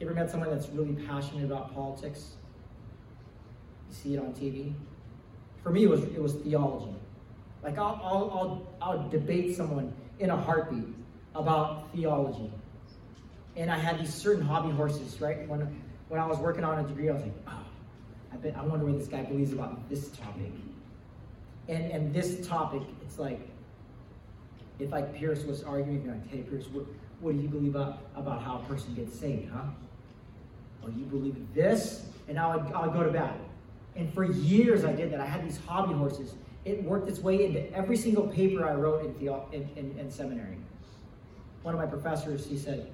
Ever met someone that's really passionate about politics? You see it on TV. For me, it was it was theology. Like I'll I'll I'll, I'll debate someone in a heartbeat about theology. And I had these certain hobby horses, right? When when I was working on a degree, I was like, oh, I bet I wonder what this guy believes about this topic. And and this topic, it's like if like Pierce was arguing, like, hey Pierce, what, what do you believe about, about how a person gets saved, huh? Oh, you believe this? And I would, I would go to bat. And for years I did that. I had these hobby horses. It worked its way into every single paper I wrote in, the, in, in, in seminary. One of my professors, he said,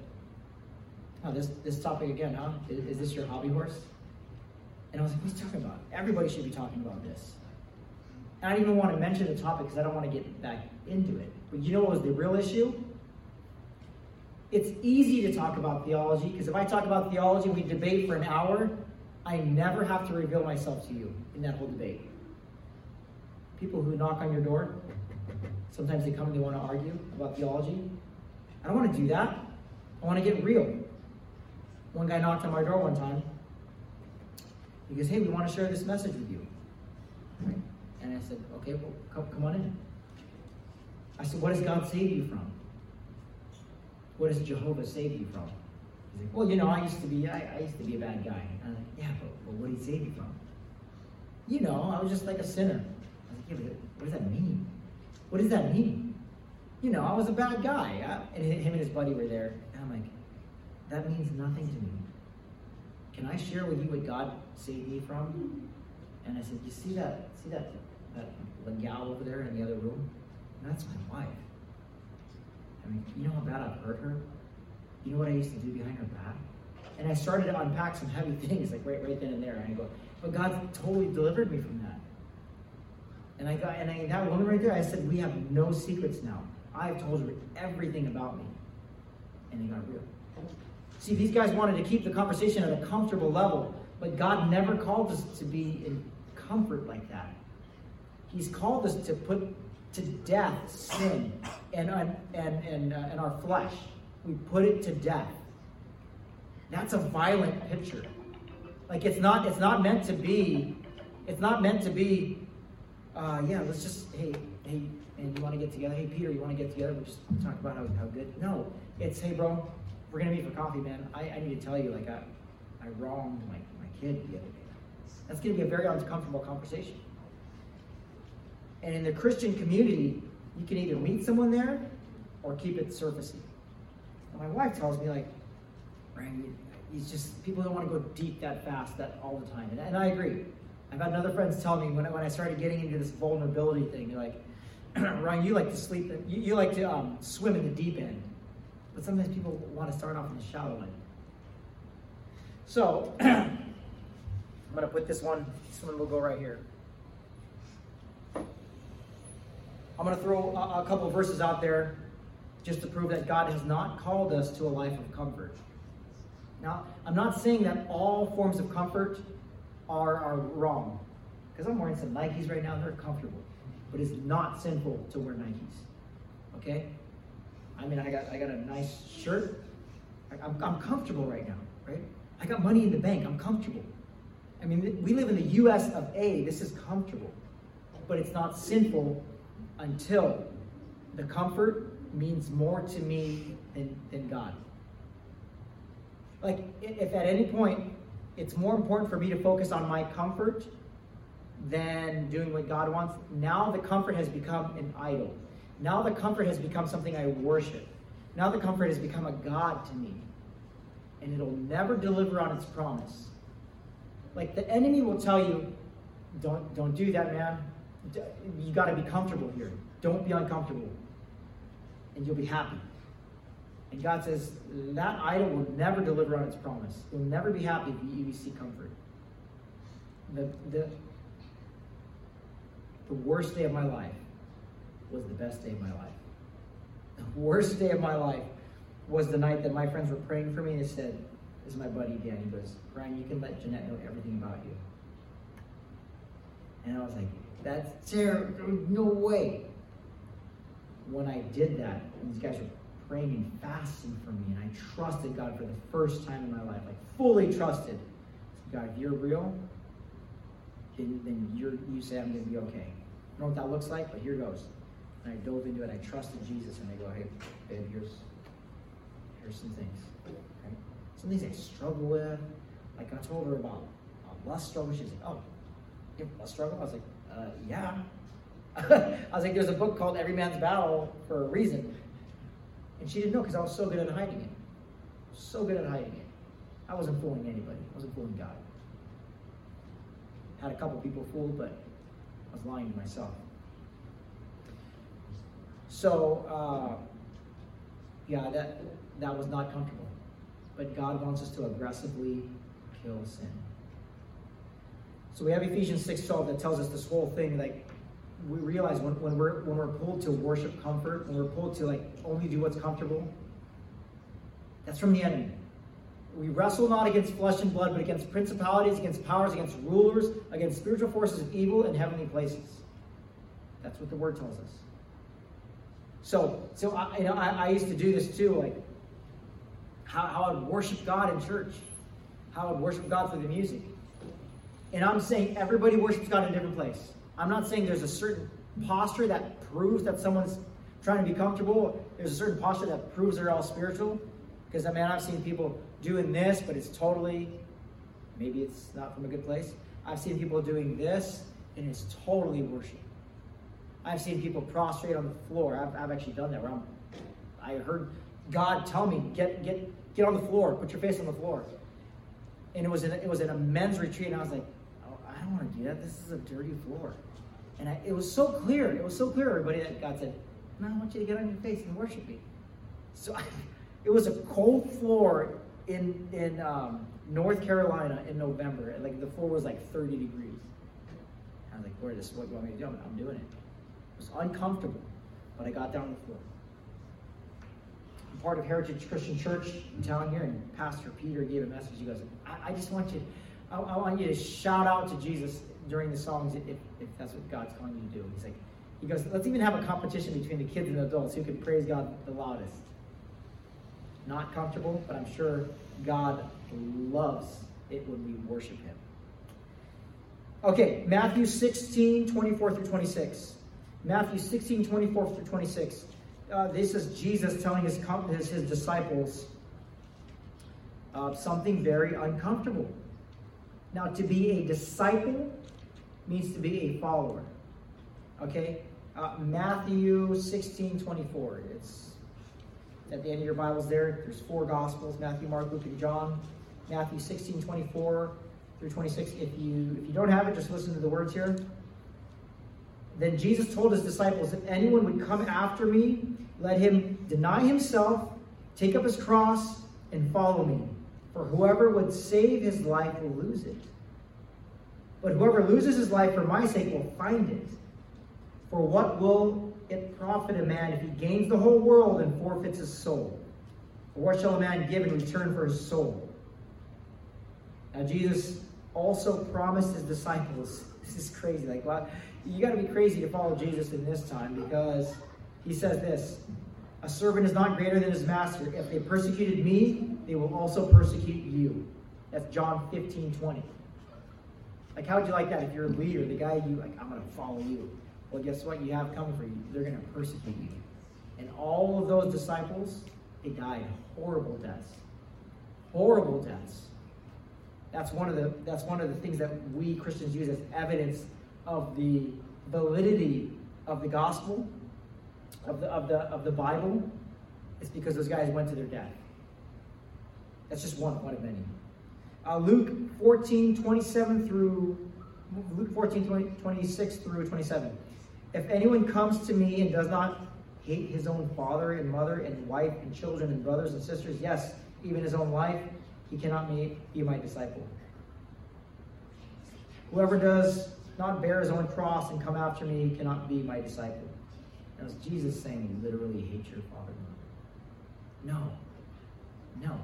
oh, this, this topic again, huh? Is, is this your hobby horse? And I was like, what are you talking about? Everybody should be talking about this. And I didn't even want to mention the topic because I don't want to get back into it. But you know what was the real issue? It's easy to talk about theology because if I talk about theology, and we debate for an hour, I never have to reveal myself to you in that whole debate. People who knock on your door, sometimes they come and they want to argue about theology. I don't want to do that. I want to get real. One guy knocked on my door one time. He goes, Hey, we want to share this message with you. And I said, Okay, well, come, come on in. I said, What does God save you from? What does Jehovah save you from? He's like, Well, you know, I used to be I, I used to be a bad guy. And I'm like, Yeah, but, but what did he save you from? You know, I was just like a sinner. I was like, Yeah, what does that mean? What does that mean? You know, I was a bad guy. I, and him and his buddy were there. And I'm like, That means nothing to me. Can I share with you what God saved me from? And I said, You see that see that that gal over there in the other room? That's my wife. I mean, you know how bad I've hurt her? You know what I used to do behind her back? And I started to unpack some heavy things, like right, right then and there. And I go, but God totally delivered me from that. And I got, and I, that woman right there, I said, we have no secrets now. I've told her everything about me. And they got real. See, these guys wanted to keep the conversation at a comfortable level, but God never called us to be in comfort like that. He's called us to put to death sin and, and, and, uh, and our flesh. We put it to death. That's a violent picture. Like it's not it's not meant to be it's not meant to be uh, yeah, let's just hey hey and you want to get together? Hey Peter, you want to get together? We'll just talk about how, how good. No, it's hey bro, we're gonna meet for coffee, man. I, I need to tell you, like I I wronged my, my kid the other day. That's gonna be a very uncomfortable conversation. And in the Christian community, you can either meet someone there or keep it surfacey. And my wife tells me, like, Ryan, he's just, people don't want to go deep that fast, that all the time. And, and I agree. I've had other friends tell me when I, when I started getting into this vulnerability thing, they're like, Ryan, you like to sleep, you, you like to um, swim in the deep end. But sometimes people want to start off in the shallow end. So, I'm going to put this one, this one will go right here. I'm going to throw a, a couple verses out there just to prove that God has not called us to a life of comfort. Now, I'm not saying that all forms of comfort are, are wrong, because I'm wearing some Nikes right now, they're comfortable. But it's not sinful to wear Nikes. Okay? I mean, I got, I got a nice shirt. I'm, I'm comfortable right now, right? I got money in the bank, I'm comfortable. I mean, we live in the US of A, this is comfortable. But it's not sinful until the comfort means more to me than, than God. Like, if at any point it's more important for me to focus on my comfort than doing what God wants, now the comfort has become an idol. Now the comfort has become something I worship. Now the comfort has become a God to me. And it'll never deliver on its promise. Like the enemy will tell you, don't, don't do that, man you got to be comfortable here. Don't be uncomfortable. And you'll be happy. And God says, that idol will never deliver on its promise. You'll never be happy if you, seek comfort. The, the, the worst day of my life was the best day of my life. The worst day of my life was the night that my friends were praying for me and they said, This is my buddy Dan. He goes, Brian, you can let Jeanette know everything about you. And I was like, that's terrible. No way. When I did that, these guys were praying and fasting for me, and I trusted God for the first time in my life, like fully trusted. God, if you're real, then, then you're, you say I'm going to be okay. I don't know what that looks like, but here goes. And I dove into it. I trusted Jesus, and I go, hey, babe, here's here's some things. Some things I struggle with. Like I told her about a lust struggle. She's like, oh, you have a lust struggle? I was like, uh, yeah. I was like, there's a book called Every Man's Battle for a reason. And she didn't know because I was so good at hiding it. So good at hiding it. I wasn't fooling anybody. I wasn't fooling God. Had a couple people fooled, but I was lying to myself. So, uh, yeah, that that was not comfortable. But God wants us to aggressively kill sin. So we have Ephesians 6:12 that tells us this whole thing, like we realize when, when we're when we're pulled to worship comfort, when we're pulled to like only do what's comfortable, that's from the enemy. We wrestle not against flesh and blood, but against principalities, against powers, against rulers, against spiritual forces of evil in heavenly places. That's what the word tells us. So, so I, you know, I, I used to do this too, like how, how I'd worship God in church, how I'd worship God through the music. And I'm saying everybody worships God in a different place. I'm not saying there's a certain posture that proves that someone's trying to be comfortable. There's a certain posture that proves they're all spiritual. Because I mean, I've seen people doing this, but it's totally, maybe it's not from a good place. I've seen people doing this, and it's totally worship. I've seen people prostrate on the floor. I've, I've actually done that. Where I'm, I heard God tell me, get get get on the floor, put your face on the floor. And it was in it was in a men's retreat, and I was like, don't want to do that. This is a dirty floor. And I, it was so clear. It was so clear, everybody, that God said, No, I want you to get on your face and worship me. So I, it was a cold floor in in um, North Carolina in November. And like the floor was like 30 degrees. I was like, Lord, this is what you want me to do. I'm doing it. It was uncomfortable, but I got down on the floor. I'm part of Heritage Christian Church in town here, and Pastor Peter gave a message. He goes, I, I just want you, I, I, want you to shout out to Jesus during the songs if, if that's what God's calling you to do. He's like, he goes, let's even have a competition between the kids and the adults who can praise God the loudest. Not comfortable, but I'm sure God loves it when we worship Him. Okay, Matthew 16, 24 through 26. Matthew 16, 24 through 26. Uh, this is Jesus telling his, his, his disciples uh, something very uncomfortable. Now, to be a disciple means to be a follower. Okay? Uh, Matthew 16, 24. It's at the end of your Bibles there. There's four Gospels Matthew, Mark, Luke, and John. Matthew 16, 24 through 26. If you, if you don't have it, just listen to the words here. Then Jesus told his disciples, If anyone would come after me, let him deny himself, take up his cross, and follow me. For whoever would save his life will lose it. But whoever loses his life for my sake will find it. For what will it profit a man if he gains the whole world and forfeits his soul? Or what shall a man give in return for his soul? Now, Jesus also promised his disciples, this is crazy. Like, wow, you got to be crazy to follow Jesus in this time because he says this A servant is not greater than his master. If they persecuted me, they will also persecute you. That's John 15 20. Like, how would you like that if you're a leader, the guy you, like, I'm going to follow you? Well, guess what? You have coming for you. They're going to persecute you. And all of those disciples, they died horrible deaths. Horrible deaths. That's one of the that's one of the things that we Christians use as evidence of the validity of the gospel, of the, of the, of the Bible, is because those guys went to their death. That's just one, one of many. Uh, Luke 14, 27 through, Luke 14, 20, 26 through 27. If anyone comes to me and does not hate his own father and mother and wife and children and brothers and sisters, yes, even his own life, he cannot be my disciple. Whoever does not bear his own cross and come after me cannot be my disciple. Now, is Jesus saying literally hate your father and mother? No. No.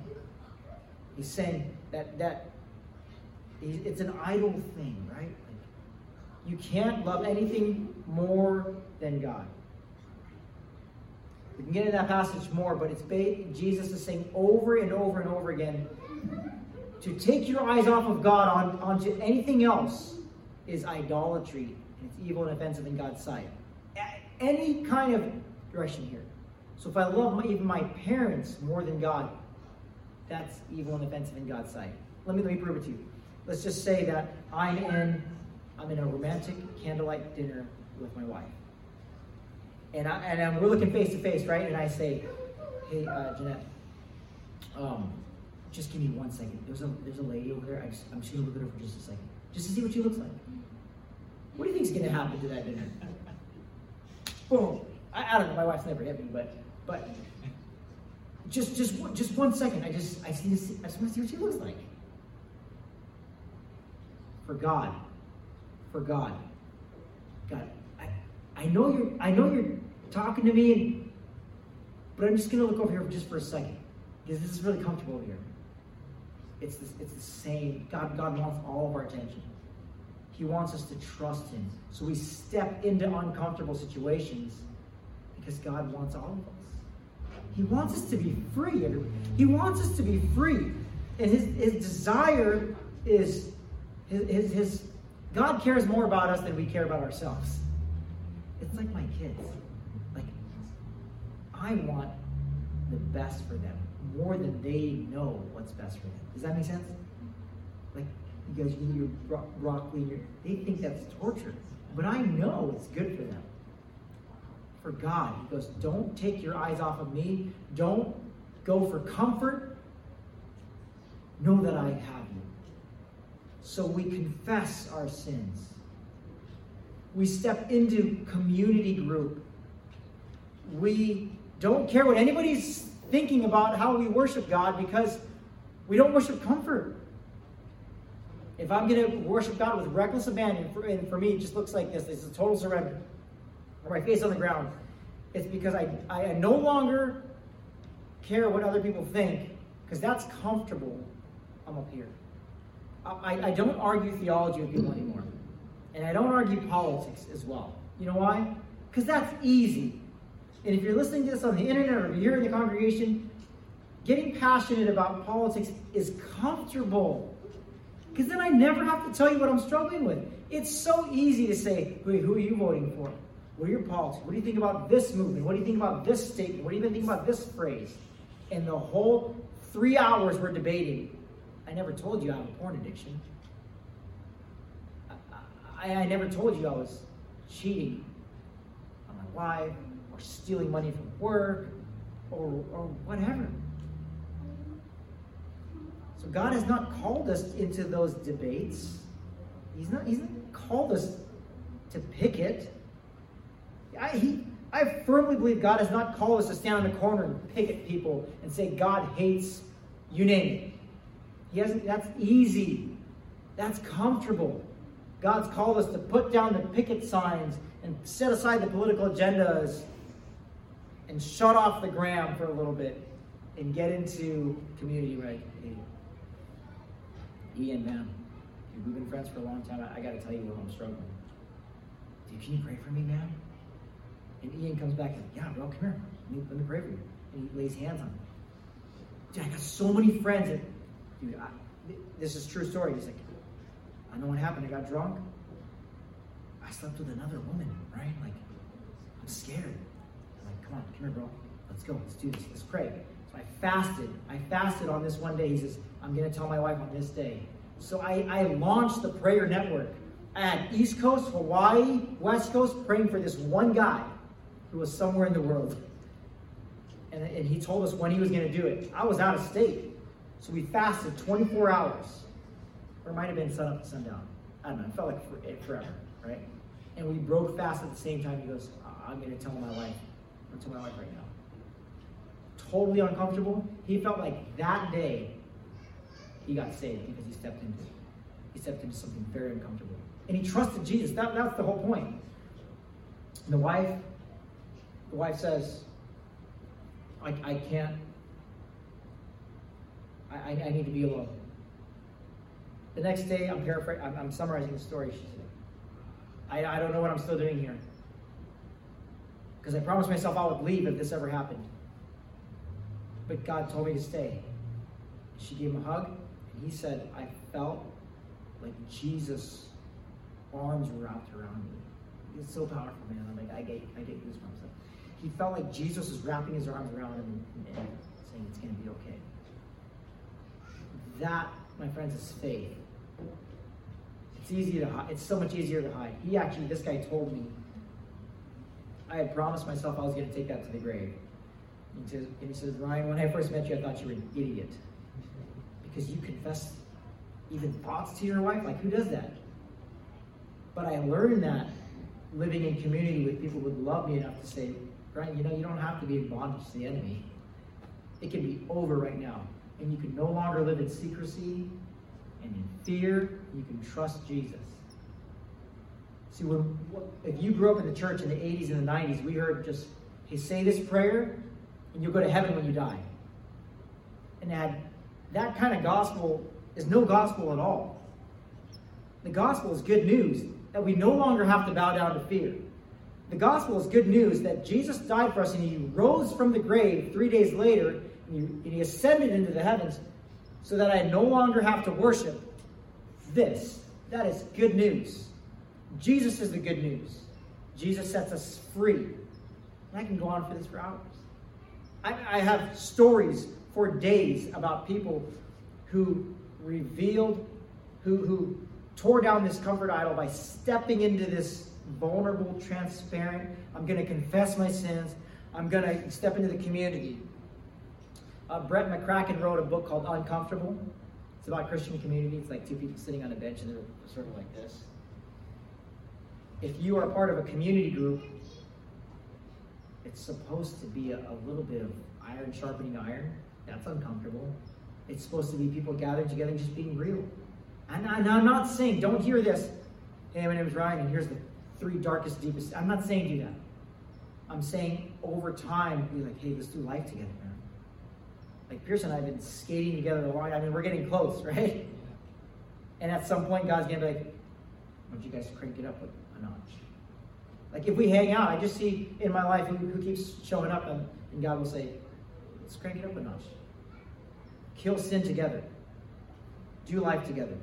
He's saying that that it's an idol thing, right? You can't love anything more than God. We can get into that passage more, but it's Jesus is saying over and over and over again to take your eyes off of God on, onto anything else is idolatry. And it's evil and offensive in God's sight. Any kind of direction here. So if I love my, even my parents more than God, that's evil and offensive in God's sight. Let me let me prove it to you. Let's just say that I'm in I'm in a romantic candlelight dinner with my wife. And, I, and we're looking face to face, right? And I say, hey, uh, Jeanette, um, just give me one second. There's a, there's a lady over there. I just, I'm just to look at her for just a second, just to see what she looks like. What do you think is going to happen to that dinner? Boom. I, I don't know. My wife's never hit me, but but just just just one second. I just I see this, I just want to see what she looks like. For God, for God. God, I, I know you're I know you're talking to me, and, but I'm just gonna look over here just for a second because this is really comfortable over here. It's it's the same. God God wants all of our attention. He wants us to trust Him. So we step into uncomfortable situations because God wants all of us. He wants us to be free. He wants us to be free. And his, his desire is his, his, his God cares more about us than we care about ourselves. It's like my kids. Like, I want the best for them more than they know what's best for them. Does that make sense? Like, you guys eat your bro- broccoli, your, they think that's torture. But I know it's good for them. For God, He goes, don't take your eyes off of me. Don't go for comfort. Know that I have you. So we confess our sins. We step into community group. We don't care what anybody's thinking about how we worship God because we don't worship comfort. If I'm going to worship God with reckless abandon, and for me, it just looks like this. It's a total surrender. My face on the ground. It's because I, I no longer care what other people think because that's comfortable. I'm up here. I, I don't argue theology with people anymore. And I don't argue politics as well. You know why? Because that's easy. And if you're listening to this on the internet or you're in the congregation, getting passionate about politics is comfortable. Because then I never have to tell you what I'm struggling with. It's so easy to say, wait, who are you voting for? What are your politics? What do you think about this movement? What do you think about this statement? What do you even think about this phrase? And the whole three hours we're debating I never told you I have a porn addiction. I, I, I never told you I was cheating on my wife or stealing money from work or, or whatever. So God has not called us into those debates. He's not, he's not called us to picket. I, he, I firmly believe God has not called us to stand in the corner and picket people and say God hates you name it. He hasn't, that's easy. That's comfortable. God's called us to put down the picket signs and set aside the political agendas and shut off the gram for a little bit and get into community right. Ian, man, we've been friends for a long time. I, I got to tell you where I'm struggling. Dude, can you pray for me, man? And Ian comes back and, yeah, bro, come here. Let me, let me pray for you. And he lays hands on me. Dude, I got so many friends that dude, I, this is true story. He's like, I know what happened. I got drunk. I slept with another woman, right? Like, I'm scared. I'm like, come on, come here, bro. Let's go. Let's do this. Let's pray. So I fasted. I fasted on this one day. He says, I'm going to tell my wife on this day. So I, I launched the prayer network at East Coast, Hawaii, West Coast, praying for this one guy who was somewhere in the world. And, and he told us when he was going to do it. I was out of state. So we fasted 24 hours. Or it might have been sun up to sundown. I don't know. It felt like for, eh, forever, right? And we broke fast at the same time. He goes, I'm going to tell my wife. I'm tell my wife right now. Totally uncomfortable. He felt like that day he got saved because he stepped into it. He stepped into something very uncomfortable. And he trusted Jesus. That, that's the whole point. The wife, the wife says, I, I can't I, I, need to be alone. The next day, I'm paraphrasing, I'm, I'm summarizing the story. She said, I, I don't know what I'm still doing here. because I promised myself I would leave if this ever happened. But God told me to stay. She gave him a hug, and he said, I felt like Jesus' arms wrapped around me. It's so powerful, man. I'm like, I get, I get goosebumps. He felt like Jesus was wrapping his arms around him and, saying, It's going to be okay. That, my friends, is faith. It's easy to hide. It's so much easier to hide. He actually, this guy told me, I had promised myself I was going to take that to the grave. And he, says, and he says, Ryan, when I first met you, I thought you were an idiot. Because you confess even thoughts to your wife? Like, who does that? But I learned that living in community with people who would love me enough to say, Ryan, you know, you don't have to be in bondage to the enemy. It can be over right now. And you can no longer live in secrecy and in fear. You can trust Jesus. See, when, if you grew up in the church in the 80s and the 90s, we heard just, hey, say this prayer and you'll go to heaven when you die. And that, that kind of gospel is no gospel at all. The gospel is good news that we no longer have to bow down to fear. The gospel is good news that Jesus died for us and he rose from the grave three days later and he, ascended into the heavens so that I no longer have to worship this. That is good news. Jesus is the good news. Jesus sets us free. And I can go on for this for hours. I, I have stories for days about people who revealed, who, who tore down this comfort idol by stepping into this vulnerable, transparent, I'm going to confess my sins, I'm going to step into the community. Uh, Brett McCracken wrote a book called Uncomfortable. It's about Christian community. It's like two people sitting on a bench and they're sort of like this. If you are part of a community group, it's supposed to be a, a little bit of iron sharpening iron. That's uncomfortable. It's supposed to be people gathering together and just being real. And, I, am not saying, don't hear this. Hey, my name is Ryan, and here's the three darkest, deepest. I'm not saying do that. I'm saying over time, be like, hey, let's do life together, man. Like Pierce and I have been skating together a long I mean, we're getting close, right? And at some point, God's gonna be like, why don't you guys crank it up a notch? Like if we hang out, I just see in my life who, keeps showing up, and, and God will say, let's crank it up a notch. Kill sin together. Do life together.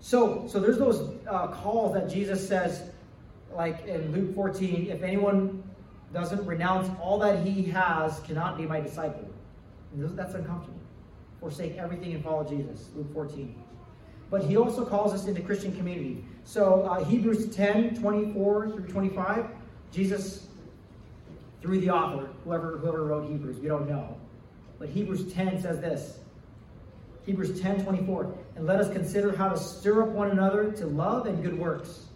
So, so there's those uh, calls that Jesus says, like in Luke 14, if anyone doesn't renounce all that he has, cannot be my disciple. That's uncomfortable. Forsake everything and follow Jesus. Luke 14. But he also calls us into Christian community. So uh, Hebrews 10, 24 through 25, Jesus, through the author, whoever, whoever wrote Hebrews, we don't know. But Hebrews 10 says this. Hebrews 10, 24. And let us consider how to stir up one another to love and good works,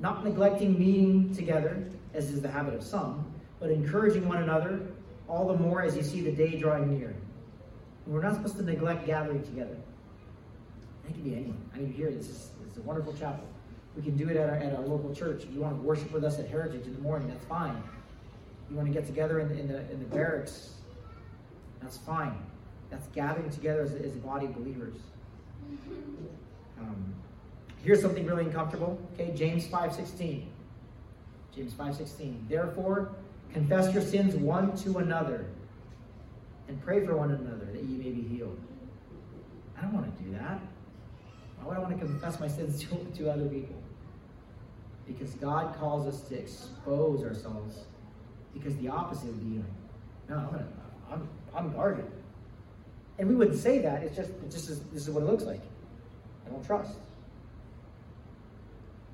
not neglecting meeting together, as is the habit of some, but encouraging one another, all the more as you see the day drawing near. And we're not supposed to neglect gathering together. It can be anyone. I mean, here, this is, this is a wonderful chapel. We can do it at our, at our local church. If you want to worship with us at Heritage in the morning, that's fine. You want to get together in, in, the, in the barracks, that's fine. That's gathering together as, as a body of believers. Um, here's something really uncomfortable. Okay, James 5.16. James 5.16. Therefore, confess your sins one to another and pray for one another that ye may be healed. I don't want to do that. Why would I want to confess my sins to, to other people? Because God calls us to expose ourselves. Because the opposite would be like, no, I'm, gonna, I'm, I'm guarded. And we wouldn't say that. It's just, it's just this is what it looks like. I don't trust.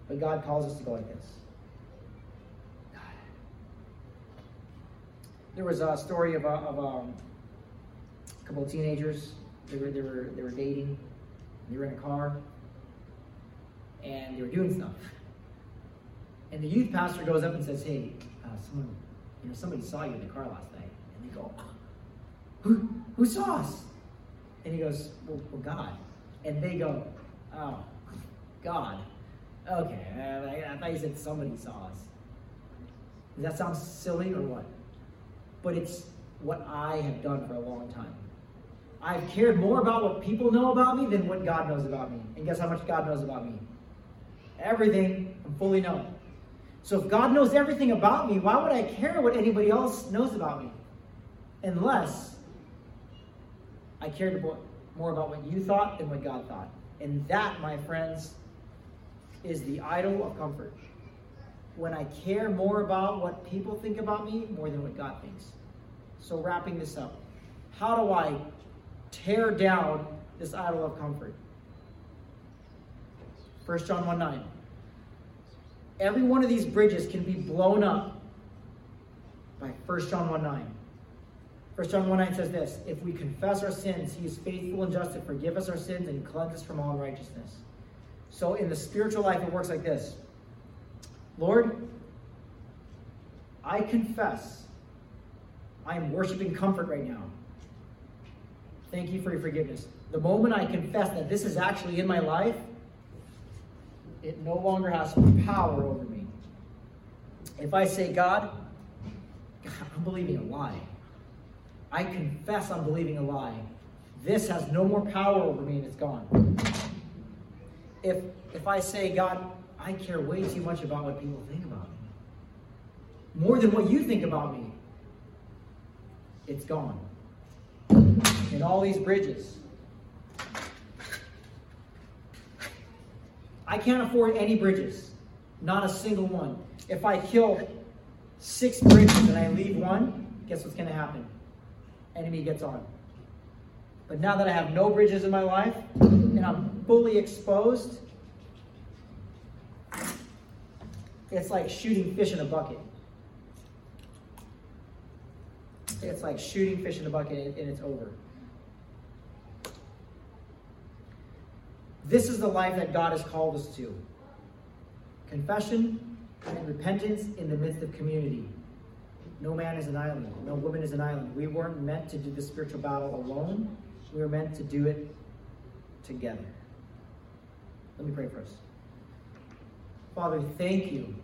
But God calls us to go like this. There was a story of a, of um, a couple of teenagers. They were, they were, they were dating. They were in a car. And they were doing stuff. And the youth pastor goes up and says, Hey, uh, someone, you know, somebody saw you in the car last night. And they go, Who, who saw us? And he goes, well, well God. And they go, oh, God. Okay, uh, I, I thought you said somebody saw us. Does that sound silly or what? But it's what I have done for a long time. I've cared more about what people know about me than what God knows about me. And guess how much God knows about me? Everything. I'm fully known. So if God knows everything about me, why would I care what anybody else knows about me? Unless I cared more about what you thought than what God thought. And that, my friends, is the idol of comfort. When I care more about what people think about me more than what God thinks. So, wrapping this up, how do I tear down this idol of comfort? 1 John 1 9. Every one of these bridges can be blown up by 1 John 1 9. 1 John 1 9 says this If we confess our sins, he is faithful and just to forgive us our sins and cleanse us from all unrighteousness. So in the spiritual life, it works like this Lord, I confess I am worshiping comfort right now. Thank you for your forgiveness. The moment I confess that this is actually in my life, it no longer has power over me. If I say, God, God, I'm believing a lie. I confess I'm believing a lie. This has no more power over me and it's gone. If if I say, God, I care way too much about what people think about me. More than what you think about me. It's gone. And all these bridges I can't afford any bridges, not a single one. If I kill six bridges and I leave one, guess what's going to happen? Enemy gets on. But now that I have no bridges in my life and I'm fully exposed, it's like shooting fish in a bucket. It's like shooting fish in a bucket and it's over. This is the life that God has called us to confession and repentance in the midst of community. No man is an island, no woman is an island. We weren't meant to do the spiritual battle alone, we were meant to do it together. Let me pray us. Father, thank you